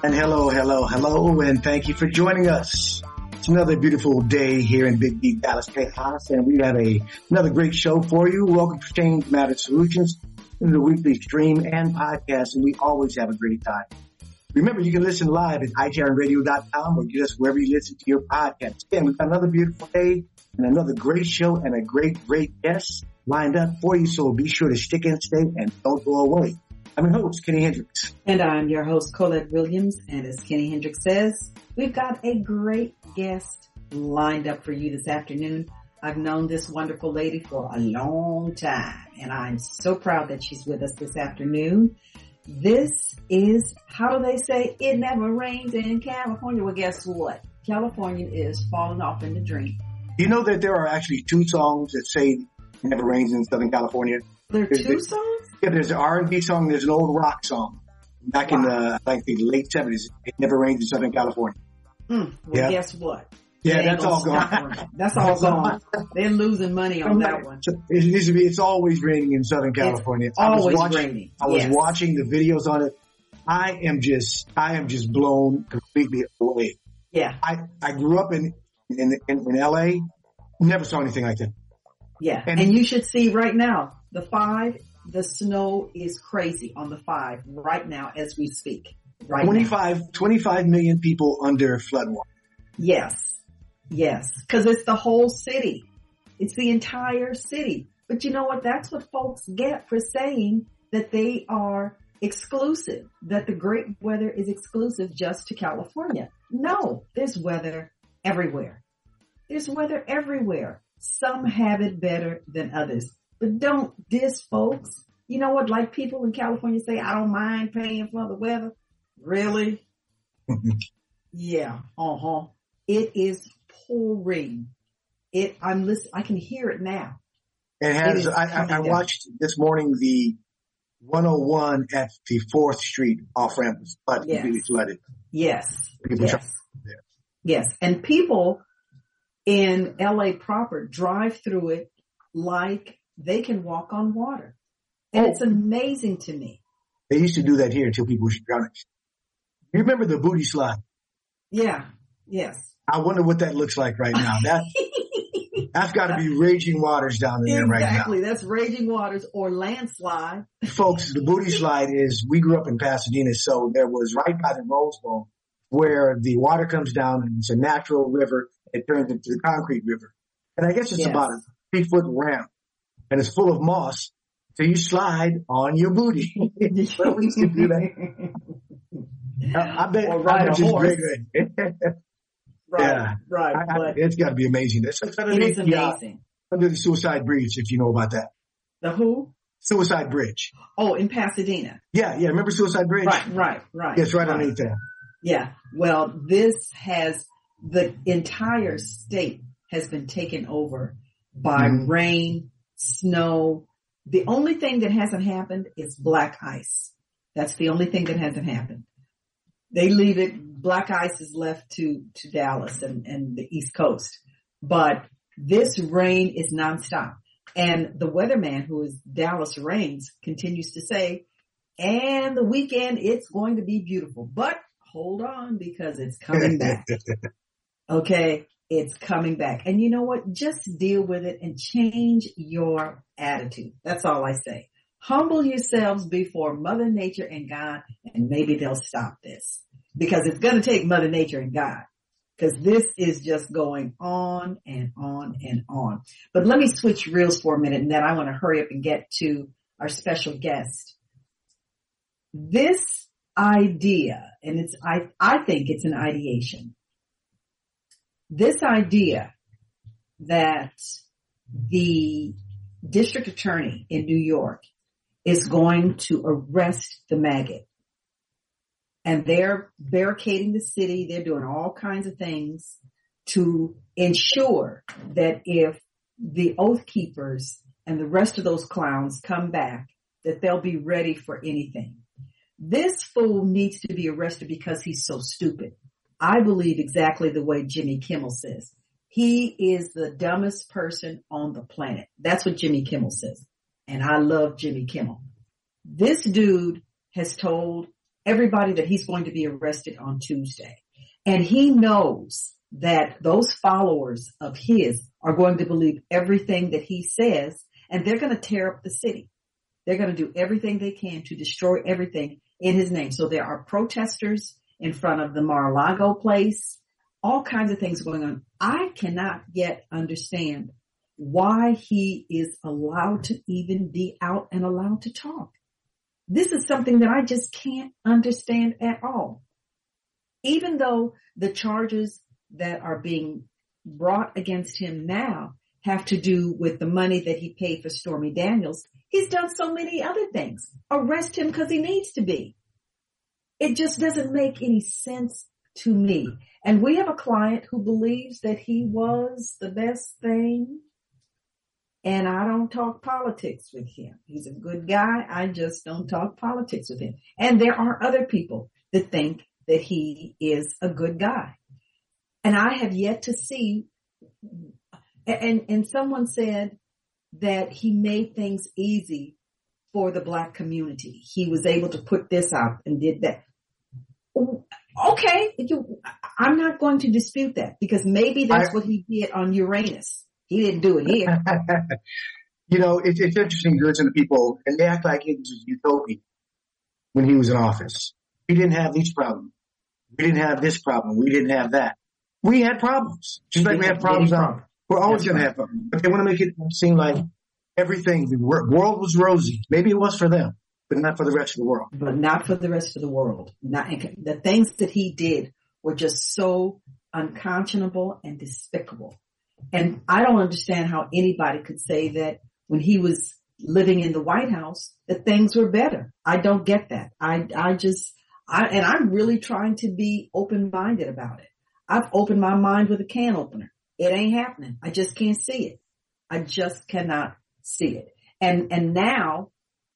And hello, hello, hello, and thank you for joining us. It's another beautiful day here in Big D Dallas, Texas, and we have a another great show for you. Welcome to Change Matter Solutions, the weekly stream and podcast, and we always have a great time. Remember, you can listen live at itrnradio.com or get us wherever you listen to your podcast. Again, we've got another beautiful day and another great show and a great, great guest lined up for you. So be sure to stick and stay and don't go away. I'm your host, Kenny Hendricks. And I'm your host, Colette Williams. And as Kenny Hendricks says, we've got a great guest lined up for you this afternoon. I've known this wonderful lady for a long time and I'm so proud that she's with us this afternoon. This is, how do they say, it never rains in California. Well, guess what? California is falling off in the dream. You know that there are actually two songs that say it never rains in Southern California? There are two songs? Yeah, there's an R&B song, there's an old rock song. Back wow. in the, like the late seventies, it never rained in Southern California. Mm, well, yeah. guess what? Yeah, that's all gone. That's all gone. They're losing money on that one. It needs to be. It's always raining in Southern California. It's always I was watching, raining. I was yes. watching the videos on it. I am just, I am just blown completely away. Yeah. I, I grew up in, in, in, in LA. Never saw anything like that. Yeah. And, and you should see right now, the five the snow is crazy on the five right now as we speak. Right 25, now. 25 million people under floodwater. Yes. Yes. Cause it's the whole city. It's the entire city. But you know what? That's what folks get for saying that they are exclusive, that the great weather is exclusive just to California. No, there's weather everywhere. There's weather everywhere. Some have it better than others. But don't diss folks. You know what? Like people in California say, I don't mind paying for the weather. Really? yeah. Uh huh. It is pouring. It, I'm listening. I can hear it now. It has, it I, I, I watched this morning the 101 at the 4th Street off ramp was flooded, yes. completely flooded. Yes. Yes. Yes. And people in LA proper drive through it like they can walk on water. And oh. it's amazing to me. They used to do that here until people were drowning. You remember the booty slide? Yeah. Yes. I wonder what that looks like right now. That that's got to be raging waters down there exactly. right now. Exactly. That's raging waters or landslide. Folks, the booty slide is we grew up in Pasadena, so there was right by the Rose Bowl where the water comes down and it's a natural river. It turns into the concrete river, and I guess it's yes. about a three foot ramp and it's full of moss. So you slide on your booty. well, we can do that. I, I bet, or ride I bet a horse. right, yeah. right. I, I, it's got to be amazing. It's, it's amazing. Under the Suicide Bridge, if you know about that. The who? Suicide Bridge. Oh, in Pasadena. Yeah, yeah. Remember Suicide Bridge? Right, right, right. It's right, right. underneath there. Yeah. Well, this has the entire state has been taken over by mm-hmm. rain, snow. The only thing that hasn't happened is black ice. That's the only thing that hasn't happened. They leave it, black ice is left to, to Dallas and, and the East Coast. But this rain is nonstop. And the weatherman who is Dallas Raines continues to say, and the weekend it's going to be beautiful, but hold on because it's coming back. okay. It's coming back. And you know what? Just deal with it and change your attitude. That's all I say. Humble yourselves before Mother Nature and God and maybe they'll stop this because it's going to take Mother Nature and God because this is just going on and on and on. But let me switch reels for a minute and then I want to hurry up and get to our special guest. This idea, and it's, I, I think it's an ideation this idea that the district attorney in New York is going to arrest the maggot and they're barricading the city. They're doing all kinds of things to ensure that if the oath keepers and the rest of those clowns come back, that they'll be ready for anything. This fool needs to be arrested because he's so stupid. I believe exactly the way Jimmy Kimmel says. He is the dumbest person on the planet. That's what Jimmy Kimmel says. And I love Jimmy Kimmel. This dude has told everybody that he's going to be arrested on Tuesday. And he knows that those followers of his are going to believe everything that he says and they're going to tear up the city. They're going to do everything they can to destroy everything in his name. So there are protesters in front of the Mar-a-Lago place, all kinds of things going on. I cannot yet understand why he is allowed to even be out and allowed to talk. This is something that I just can't understand at all. Even though the charges that are being brought against him now have to do with the money that he paid for Stormy Daniels, he's done so many other things. Arrest him because he needs to be. It just doesn't make any sense to me. And we have a client who believes that he was the best thing. And I don't talk politics with him. He's a good guy. I just don't talk politics with him. And there are other people that think that he is a good guy. And I have yet to see, and, and someone said that he made things easy for the black community. He was able to put this out and did that. Okay, I'm not going to dispute that because maybe that's I, what he did on Uranus. He didn't do it here. you know, it, it's interesting listening to people and they act like it was utopia when he was in office. We didn't have these problems. We didn't have this problem. We didn't have that. We had problems. Just like we had problems now. We're always going to have problems. But they want to make it seem like everything, the world was rosy. Maybe it was for them but not for the rest of the world. But not for the rest of the world. Not the things that he did were just so unconscionable and despicable. And I don't understand how anybody could say that when he was living in the White House that things were better. I don't get that. I I just I and I'm really trying to be open minded about it. I've opened my mind with a can opener. It ain't happening. I just can't see it. I just cannot see it. And and now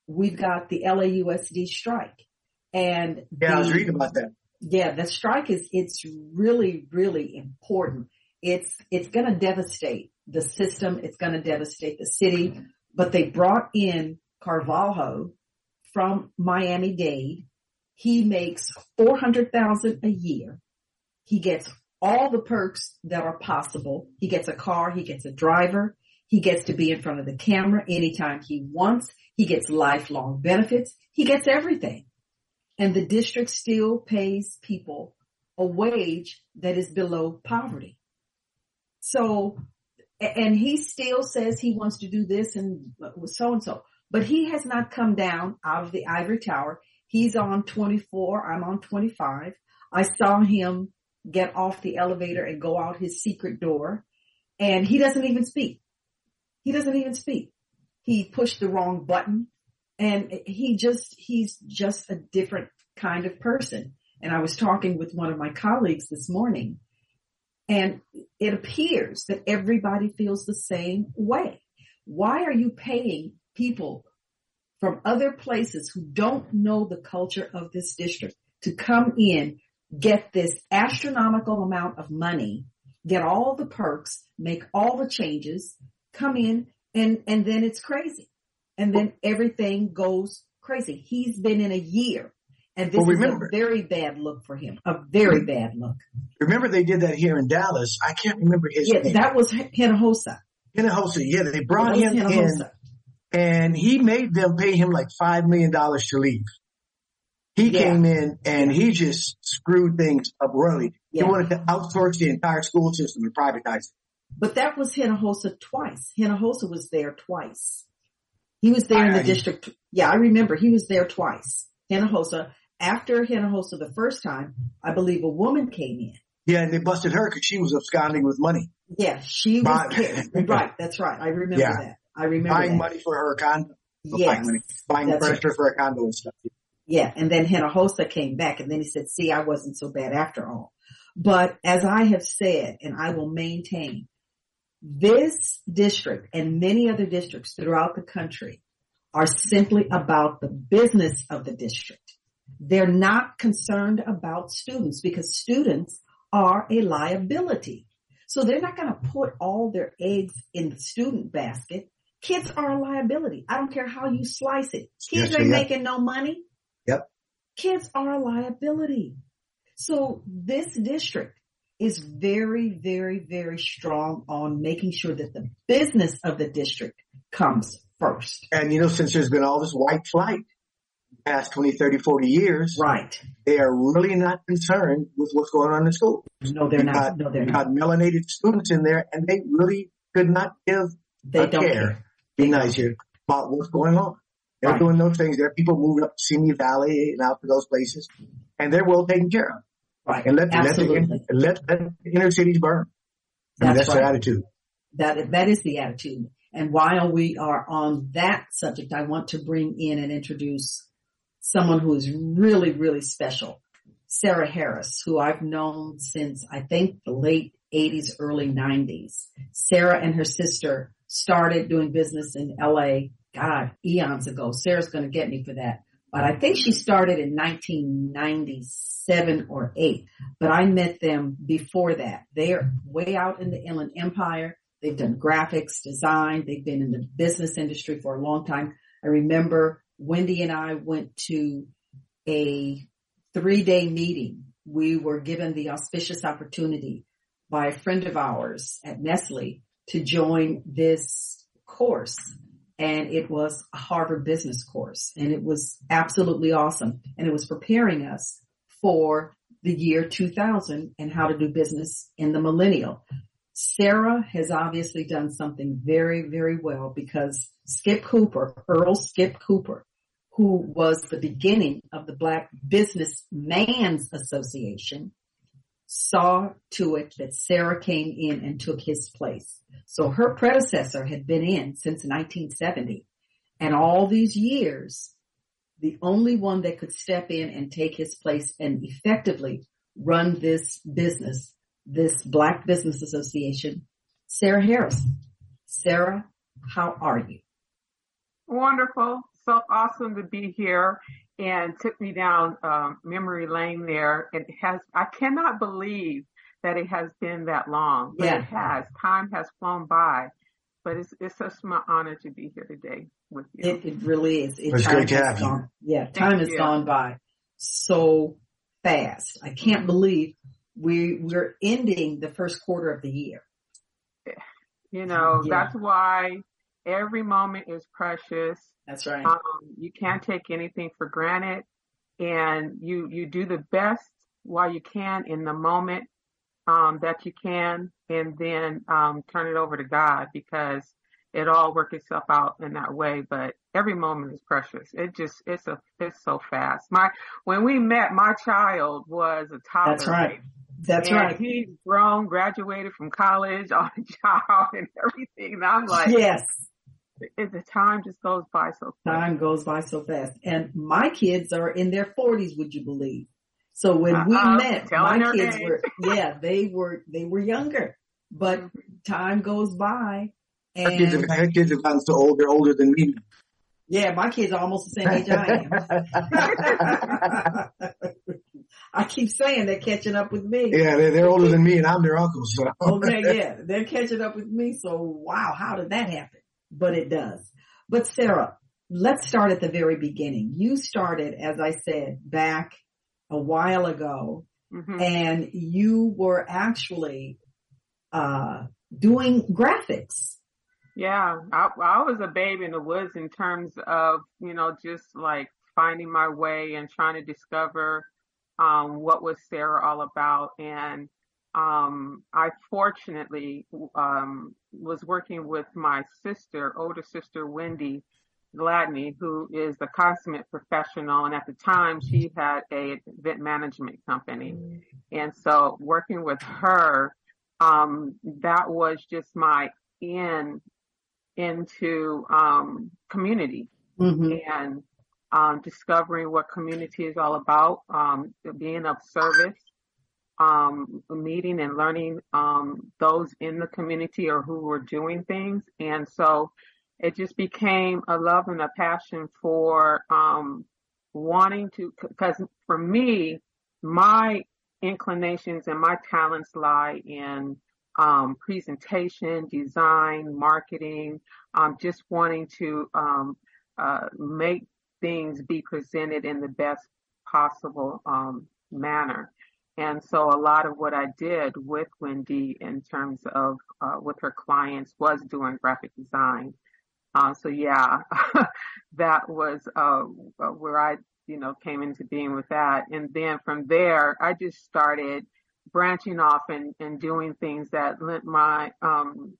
we've got the LAUSD strike. And yeah, the, I was reading about that. Yeah, the strike is, it's really, really important. It's, it's going to devastate the system. It's going to devastate the city, but they brought in Carvalho from Miami-Dade. He makes 400,000 a year. He gets all the perks that are possible. He gets a car. He gets a driver. He gets to be in front of the camera anytime he wants. He gets lifelong benefits. He gets everything. And the district still pays people a wage that is below poverty. So, and he still says he wants to do this and so and so, but he has not come down out of the ivory tower. He's on 24. I'm on 25. I saw him get off the elevator and go out his secret door and he doesn't even speak. He doesn't even speak. He pushed the wrong button and he just, he's just a different kind of person. And I was talking with one of my colleagues this morning and it appears that everybody feels the same way. Why are you paying people from other places who don't know the culture of this district to come in, get this astronomical amount of money, get all the perks, make all the changes, come in and, and then it's crazy. And then everything goes crazy. He's been in a year and this well, remember, is a very bad look for him. A very mm-hmm. bad look. Remember they did that here in Dallas. I can't remember his yeah, name. that was Hinojosa. Hinojosa, yeah. They brought him Hinojosa. in and he made them pay him like five million dollars to leave. He yeah. came in and he just screwed things up really. Yeah. He wanted to outsource the entire school system and privatize it. But that was Hinojosa twice. Hinojosa was there twice. He was there in the district. Yeah, I remember he was there twice. Hinojosa. After Hinojosa the first time, I believe a woman came in. Yeah, and they busted her because she was absconding with money. Yeah, she was right. That's right. I remember yeah. that. I remember buying that. money for her condo. Yeah, buying, money, buying furniture right. for a condo and stuff. Yeah, and then Hinojosa came back, and then he said, "See, I wasn't so bad after all." But as I have said, and I will maintain, this district and many other districts throughout the country are simply about the business of the district. They're not concerned about students because students are a liability. So they're not going to put all their eggs in the student basket. Kids are a liability. I don't care how you slice it. Kids yes, ain't making no money. Yep. kids are a liability. So this district is very, very, very strong on making sure that the business of the district comes first. And you know, since there's been all this white flight past 20, 30, 40 years, right? They are really not concerned with what's going on in school. No, they're not. Got, no, they're not. Got melanated students in there and they really could not give they don't care. care. Be nice here about what's going on. They're right. doing those things. There are people moving up to Simi Valley and out to those places and they're well taken care of. Right. And let, Absolutely. let, the, let, let the inner cities burn. I mean, that's, right. their attitude. That, that is the attitude. And while we are on that subject, I want to bring in and introduce someone who is really, really special. Sarah Harris, who I've known since I think the late 80s, early 90s. Sarah and her sister started doing business in LA, God, eons ago. Sarah's going to get me for that. But I think she started in 1997 or 8. But I met them before that. They're way out in the Inland Empire. They've done graphics, design. They've been in the business industry for a long time. I remember Wendy and I went to a three day meeting. We were given the auspicious opportunity by a friend of ours at Nestle to join this course and it was a Harvard business course and it was absolutely awesome. And it was preparing us for the year 2000 and how to do business in the millennial. Sarah has obviously done something very, very well because Skip Cooper, Earl Skip Cooper, who was the beginning of the Black Businessmen's Association, saw to it that Sarah came in and took his place. So her predecessor had been in since 1970 and all these years, the only one that could step in and take his place and effectively run this business, this Black Business Association, Sarah Harris. Sarah, how are you? Wonderful. So awesome to be here and took me down um, memory lane there. And it has, I cannot believe that it has been that long, but yeah. it has. Time has flown by, but it's it's such my honor to be here today with you. It, it really is. It, it's great to have gone, you. Yeah, time Thank has you. gone by so fast. I can't believe we we're ending the first quarter of the year. You know, yeah. that's why every moment is precious. That's right. Um, you can't take anything for granted and you, you do the best while you can in the moment um, that you can, and then um, turn it over to God because it all works itself out in that way. But every moment is precious. It just it's a it's so fast. My when we met, my child was a toddler. That's right. That's and right. He's grown, graduated from college, on a job, and everything. And I'm like, yes. The time just goes by so fast. Time goes by so fast. And my kids are in their forties, would you believe? So when we uh, met, my kids were, yeah, they were, they were younger, but mm-hmm. time goes by and my kids, have, my kids have gotten so old, they're older than me. Yeah, my kids are almost the same age I am. I keep saying they're catching up with me. Yeah, they're, they're older than me and I'm their uncle. So. okay, yeah, they're catching up with me. So wow, how did that happen? But it does. But Sarah, let's start at the very beginning. You started, as I said, back a while ago mm-hmm. and you were actually, uh, doing graphics. Yeah, I, I was a baby in the woods in terms of, you know, just like finding my way and trying to discover, um, what was Sarah all about. And, um, I fortunately, um, was working with my sister, older sister, Wendy, Gladney, who is a consummate professional. And at the time she had a event management company. And so working with her, um, that was just my in into, um, community mm-hmm. and, um, discovering what community is all about, um, being of service, um, meeting and learning, um, those in the community or who were doing things. And so, it just became a love and a passion for um, wanting to, because for me, my inclinations and my talents lie in um, presentation, design, marketing, um, just wanting to um, uh, make things be presented in the best possible um, manner. And so a lot of what I did with Wendy in terms of uh, with her clients was doing graphic design. Uh, so yeah, that was uh, where I, you know, came into being with that. And then from there, I just started branching off and, and doing things that lent my um,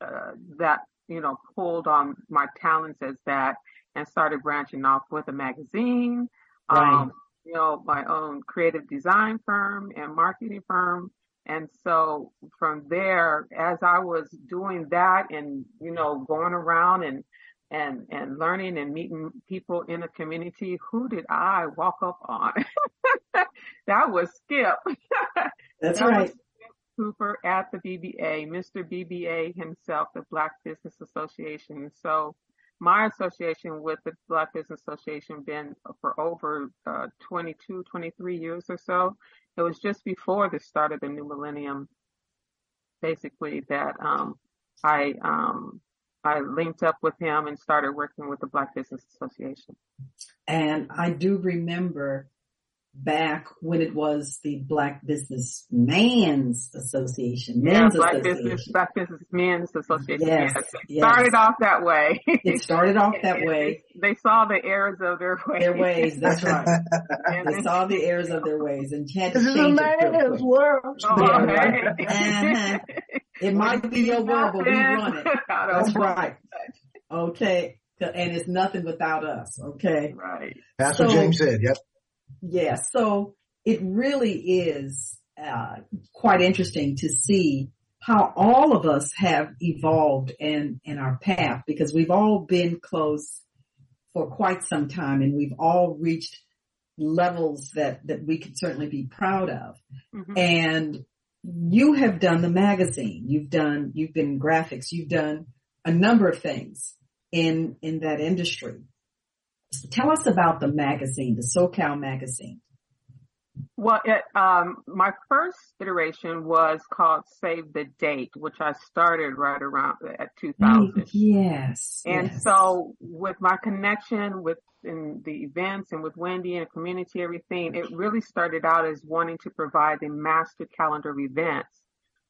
uh, that you know pulled on my talents as that, and started branching off with a magazine. Right. Um, you know, my own creative design firm and marketing firm. And so from there, as I was doing that and, you know, going around and, and, and learning and meeting people in the community, who did I walk up on? that was Skip. That's that right. Cooper at the BBA, Mr. BBA himself, the Black Business Association. So my association with the Black Business Association been for over uh, 22, 23 years or so. It was just before the start of the new millennium, basically, that um, I um, I linked up with him and started working with the Black Business Association. And I do remember back when it was the Black Business Man's Association. Men's yeah, Black Association. Business Black Business Men's Association. Yes, yes. yes. Started off that way. It started off that way. They saw the errors of their ways. Their ways, that's right. they saw the errors of their ways and had to this is a man's world. Oh, Yeah, hey. Uh-huh. It might be your world, but we run it. That's right. Okay. And it's nothing without us. Okay. Right. That's what James said. Yep. Yeah, so it really is uh, quite interesting to see how all of us have evolved in in our path because we've all been close for quite some time and we've all reached levels that that we could certainly be proud of. Mhm. And you have done the magazine, you've done you've been graphics, you've done a number of things in in that industry. Tell us about the magazine, the SoCal magazine. Well, it, um, my first iteration was called Save the Date, which I started right around at 2000. Yes. And yes. so with my connection with in the events and with Wendy and the community, everything, it really started out as wanting to provide the master calendar of events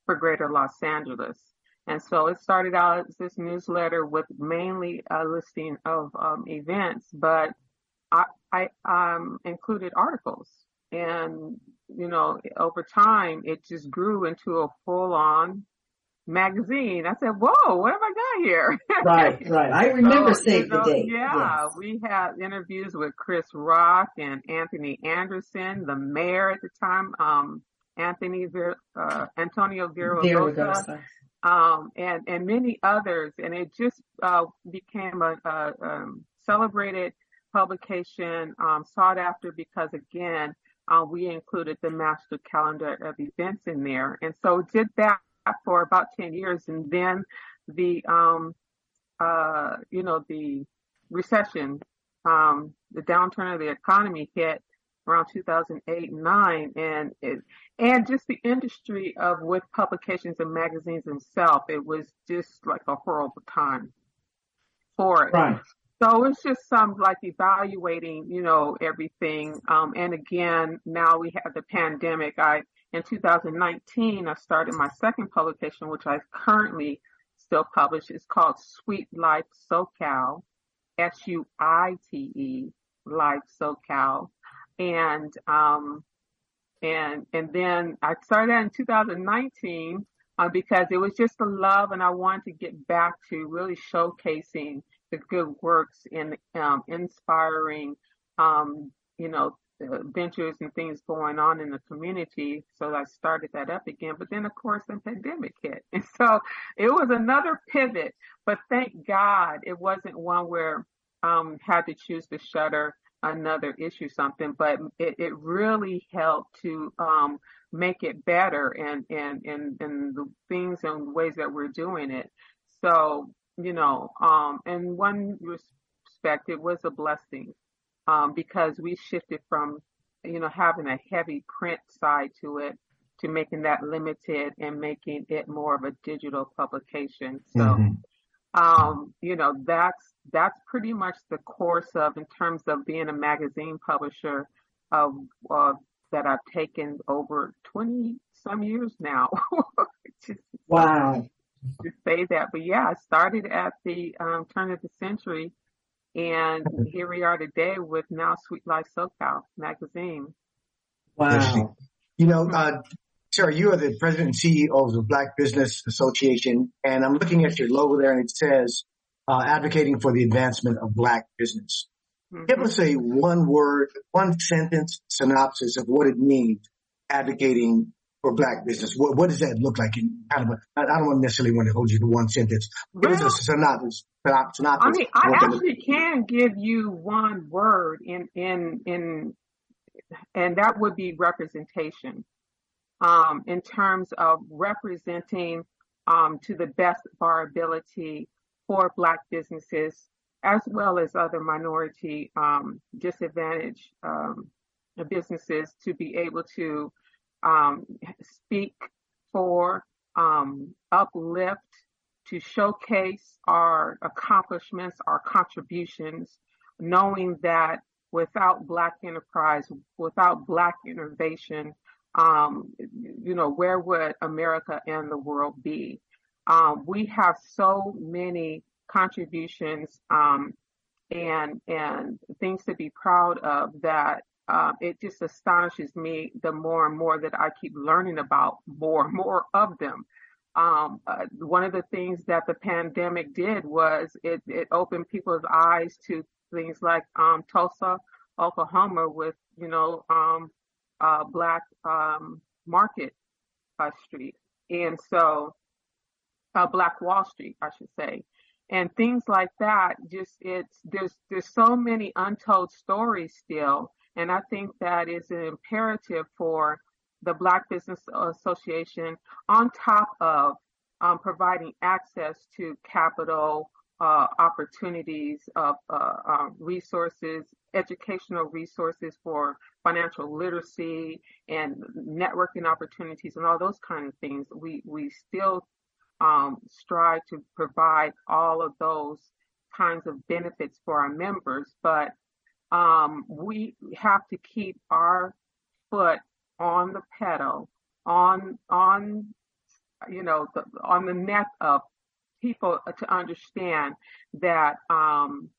for greater Los Angeles. And so it started out as this newsletter with mainly a listing of um, events, but I, I um, included articles. And, you know, over time, it just grew into a full on magazine. I said, whoa, what have I got here? right, right. I remember So, Save you know, the Date. Yeah, Yes. we had interviews with Chris Rock and Anthony Anderson, the mayor at the time, um, Anthony uh, Antonio There um, and and many others, and it just uh, became a, a um, celebrated publication, um, sought after because again, uh, we included the master calendar of events in there, and so did that for about ten years, and then the um, uh, you know the recession, um, the downturn of the economy hit around 2008 and 9 and it, and just the industry of with publications and magazines themselves it was just like a horrible time for it. Right. so it's just some like evaluating you know everything. Um and again now we have the pandemic. I in 2019 i started my second publication which i currently still publish. It's called Suite Life SoCal s-u-i-t-e life socal and um and and then I started that in 2019 uh, because it was just the love, and I wanted to get back to really showcasing the good works and um, inspiring, um, you know, ventures and things going on in the community. So I started that up again. But then, of course, the pandemic hit, and so it was another pivot. But thank God it wasn't one where um, had to choose to shutter another issue something but it, it really helped to um make it better and and and and the things and ways that we're doing it so you know um in one respect it was a blessing um because we shifted from you know having a heavy print side to it to making that limited and making it more of a digital publication so Mhm. um, you know, that's that's pretty much the course of in terms of being a magazine publisher uh, uh, that I've taken over 20 some years now. Just, wow. To say that, but yeah, I started at the um, turn of the century, and here we are today with now Suite Life SoCal magazine. Wow. You know, uh, Sarah, you are the president and CEO of the Black Business Association, and I'm looking at your logo there, and it says uh, advocating for the advancement of Black business. Mm-hmm. Give us a one word, one sentence synopsis of what it means advocating for black business. What, what does that look like? In kind of a, I don't necessarily want to hold you to one sentence. Give well, us a synopsis. synopsis I mean, I actually can give you one word in, in, in, and that would be representation. Um, in terms of representing, um, to the best of our ability for black businesses as well as other minority um, disadvantaged um, businesses to be able to um, speak for, um, uplift, to showcase our accomplishments, our contributions, knowing that without Black enterprise, without Black innovation, um, you know, where would America and the world be? Um, we have so many contributions um, and and things to be proud of that uh, it just astonishes me the more and more that I keep learning about more and more of them. Um, uh, one of the things that the pandemic did was it, it opened people's eyes to things like um, Tulsa, Oklahoma, with you know um, uh, Black um, Market Street, and so uh, Black Wall Street, I should say. And things like that just it's there's there's so many untold stories still. And i think that is an imperative for the black business association on top of um, providing access to capital uh, opportunities of uh, uh, resources educational resources for financial literacy and networking opportunities and all those kind of things. We we still um, strive to provide all of those kinds of benefits for our members, but um, we have to keep our foot on the pedal, on on you know the, on the neck of people to understand that um,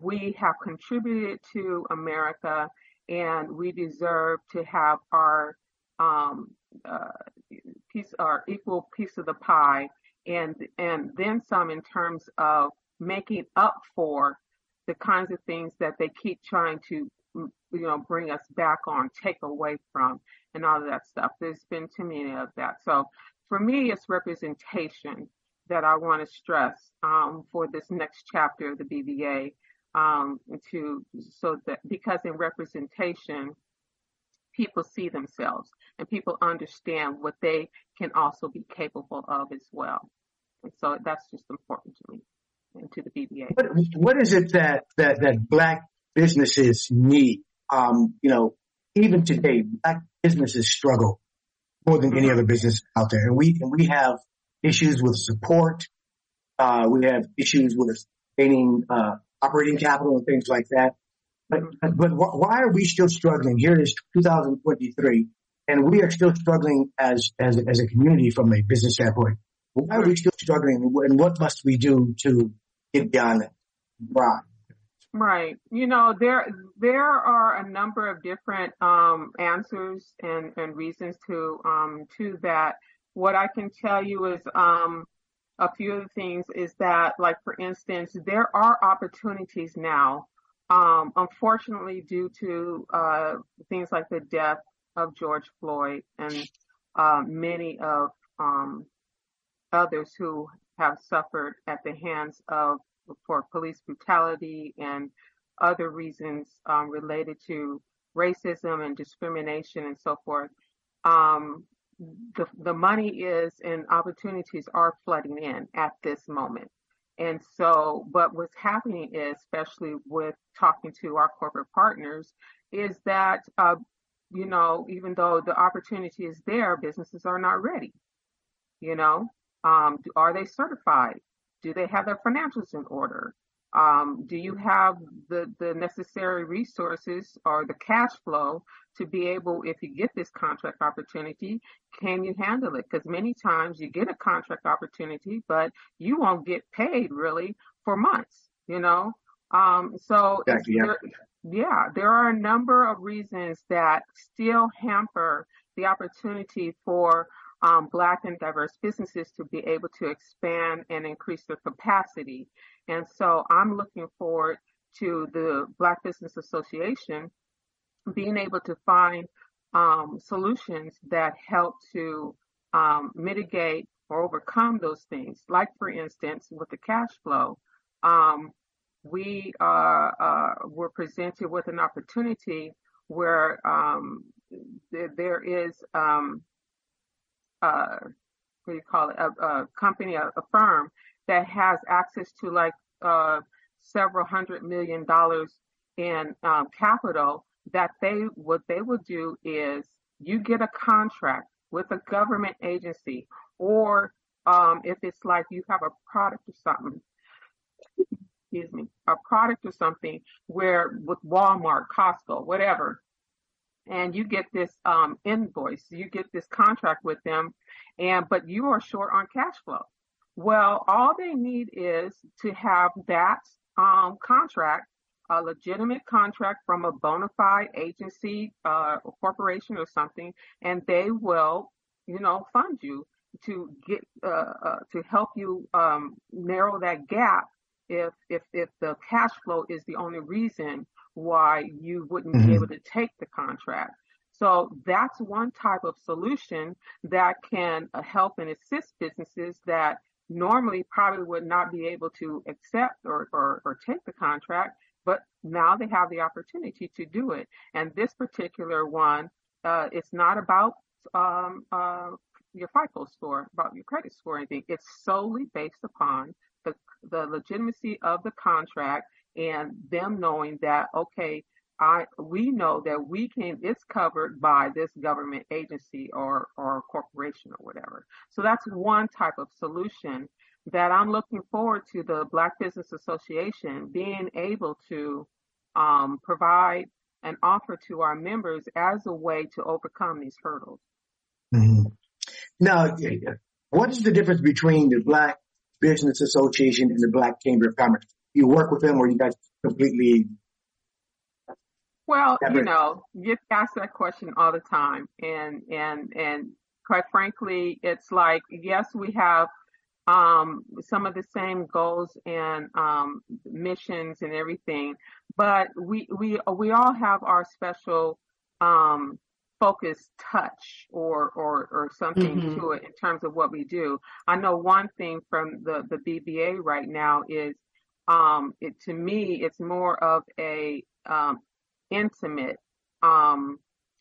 we have contributed to America and we deserve to have our um, uh, piece our equal piece of the pie and and then some in terms of making up for the kinds of things that they keep trying to you know bring us back on take away from and all of that stuff. There's been too many of that. So for me it's representation that i want to stress um, for this next chapter of the bba um, to so that because in representation people see themselves and people understand what they can also be capable of as well. And so that's just important to me and to the BBA. What, what is it that, that, that black businesses need? Um, you know, even today, black businesses struggle more than any other business out there. And we, and we have issues with support. Uh, we have issues with gaining, uh, operating capital and things like that. But, but why are we still struggling? Here is 2023 and we are still struggling as, as, as a community from a business standpoint. Why are we still struggling and what must we do to get beyond it? Right. Right. You know, there, there are a number of different, um, answers and, and reasons to, um, to that. What I can tell you is, um, a few of the things is that, like, for instance, there are opportunities now um, unfortunately, due to uh, things like the death of George Floyd and uh, many of um, others who have suffered at the hands of for police brutality and other reasons um, related to racism and discrimination and so forth. Um, the, the money is and opportunities are flooding in at this moment. And so, but what's happening is, especially with talking to our corporate partners, is that, uh, you know, even though the opportunity is there, businesses are not ready. You know, um, are they certified? Do they have their financials in order? Um, do you have the, the necessary resources or the cash flow to be able, if you get this contract opportunity, can you handle it? Because many times you get a contract opportunity, but you won't get paid really for months, you know? Um, so exactly, yeah. there, yeah, there are a number of reasons that still hamper the opportunity for um, Black and diverse businesses to be able to expand and increase their capacity. And so I'm looking forward to the Black Business Association being able to find um, solutions that help to um, mitigate or overcome those things. Like, for instance, with the cash flow, um, we uh, uh, were presented with an opportunity where um, th- there is um, uh, what do you call it, a, a company, a, a, firm that has access to like uh, several hundred million dollars in um, capital that they, what they will do is you get a contract with a government agency or um, if it's like you have a product or something, excuse me, a product or something where with Walmart, Costco, whatever, and you get this um, invoice, you get this contract with them, and but you are short on cash flow. Well, all they need is to have that um, contract, a legitimate contract from a bona fide agency, uh, or corporation or something, and they will, you know, fund you to get uh, uh, to help you um, narrow that gap if if if the cash flow is the only reason why you wouldn't mm-hmm. be able to take the contract. So that's one type of solution that can uh, help and assist businesses that normally probably would not be able to accept or, or, or take the contract, now they have the opportunity to do it. And this particular one, uh, it's not about um, uh, your FICO score, about your credit score, or anything. It's solely based upon the, the legitimacy of the contract and them knowing that, okay, I, we know that we can, it's covered by this government agency or, or corporation or whatever. So that's one type of solution that I'm looking forward to the Black Business Association being able to um, provide and offer to our members as a way to overcome these hurdles. Mm-hmm. Now, what is the difference between the Black Business Association and the Black Chamber of Commerce? You work with them or you guys completely well, you know, you ask that question all the time, and and and quite frankly, it's like yes, we have um, some of the same goals and um, missions and everything, but we we we all have our special um, focus touch or or or something mm-hmm. to it in terms of what we do. I know one thing from the the BBA right now is um, it to me it's more of a um, intimate, um,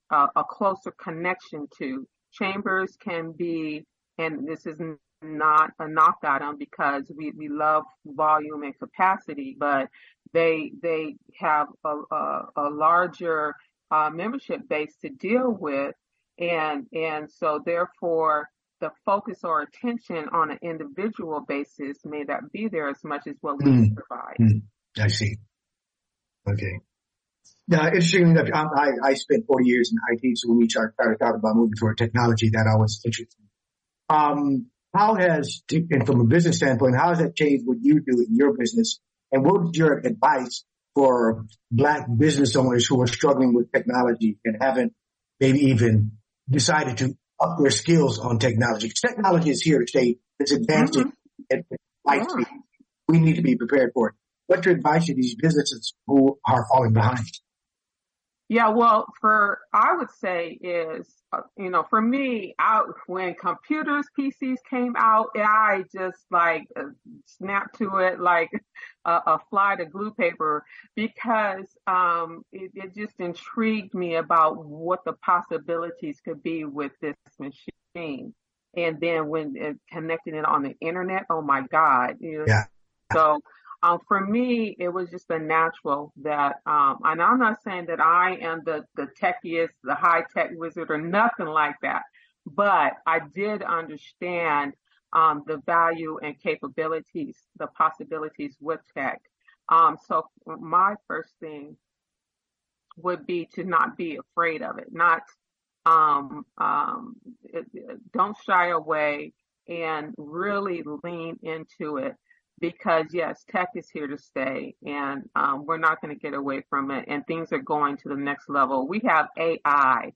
uh, a closer connection to. Chambers can be, and this is not a knock at them because we, we love volume and capacity, but they they have a, a, a larger uh, membership base to deal with, and and so therefore the focus or attention on an individual basis may not be there as much as what we mm. provide. Mm. I see. Okay. Now, interesting enough, I, I spent 40 years in IT, so when we started talking about moving toward technology, that always interesting. Um, how has, and from a business standpoint, how has that changed what you do in your business? And what is your advice for black business owners who are struggling with technology and haven't maybe even decided to up their skills on technology? Because technology is here to stay. It's advancing mm-hmm. at light speed. We need to be prepared for it. What's your advice to these businesses who are falling behind? Yeah, well, for I would say is uh, you know for me, I when computers PCs came out, I just like uh, snapped to it like a, a fly to glue paper because um, it, it just intrigued me about what the possibilities could be with this machine. And then when it, connecting it on the internet, oh my God! You know, yeah. So um, for me, it was just a natural that, um, and I'm not saying that I am the, the techiest, the high tech wizard or nothing like that, but I did understand, um, the value and capabilities, the possibilities with tech. Um, so my first thing would be to not be afraid of it, not um, don't shy away and really lean into it because yes, tech is here to stay and um, we're not going to get away from it and things are going to the next level. We have AI.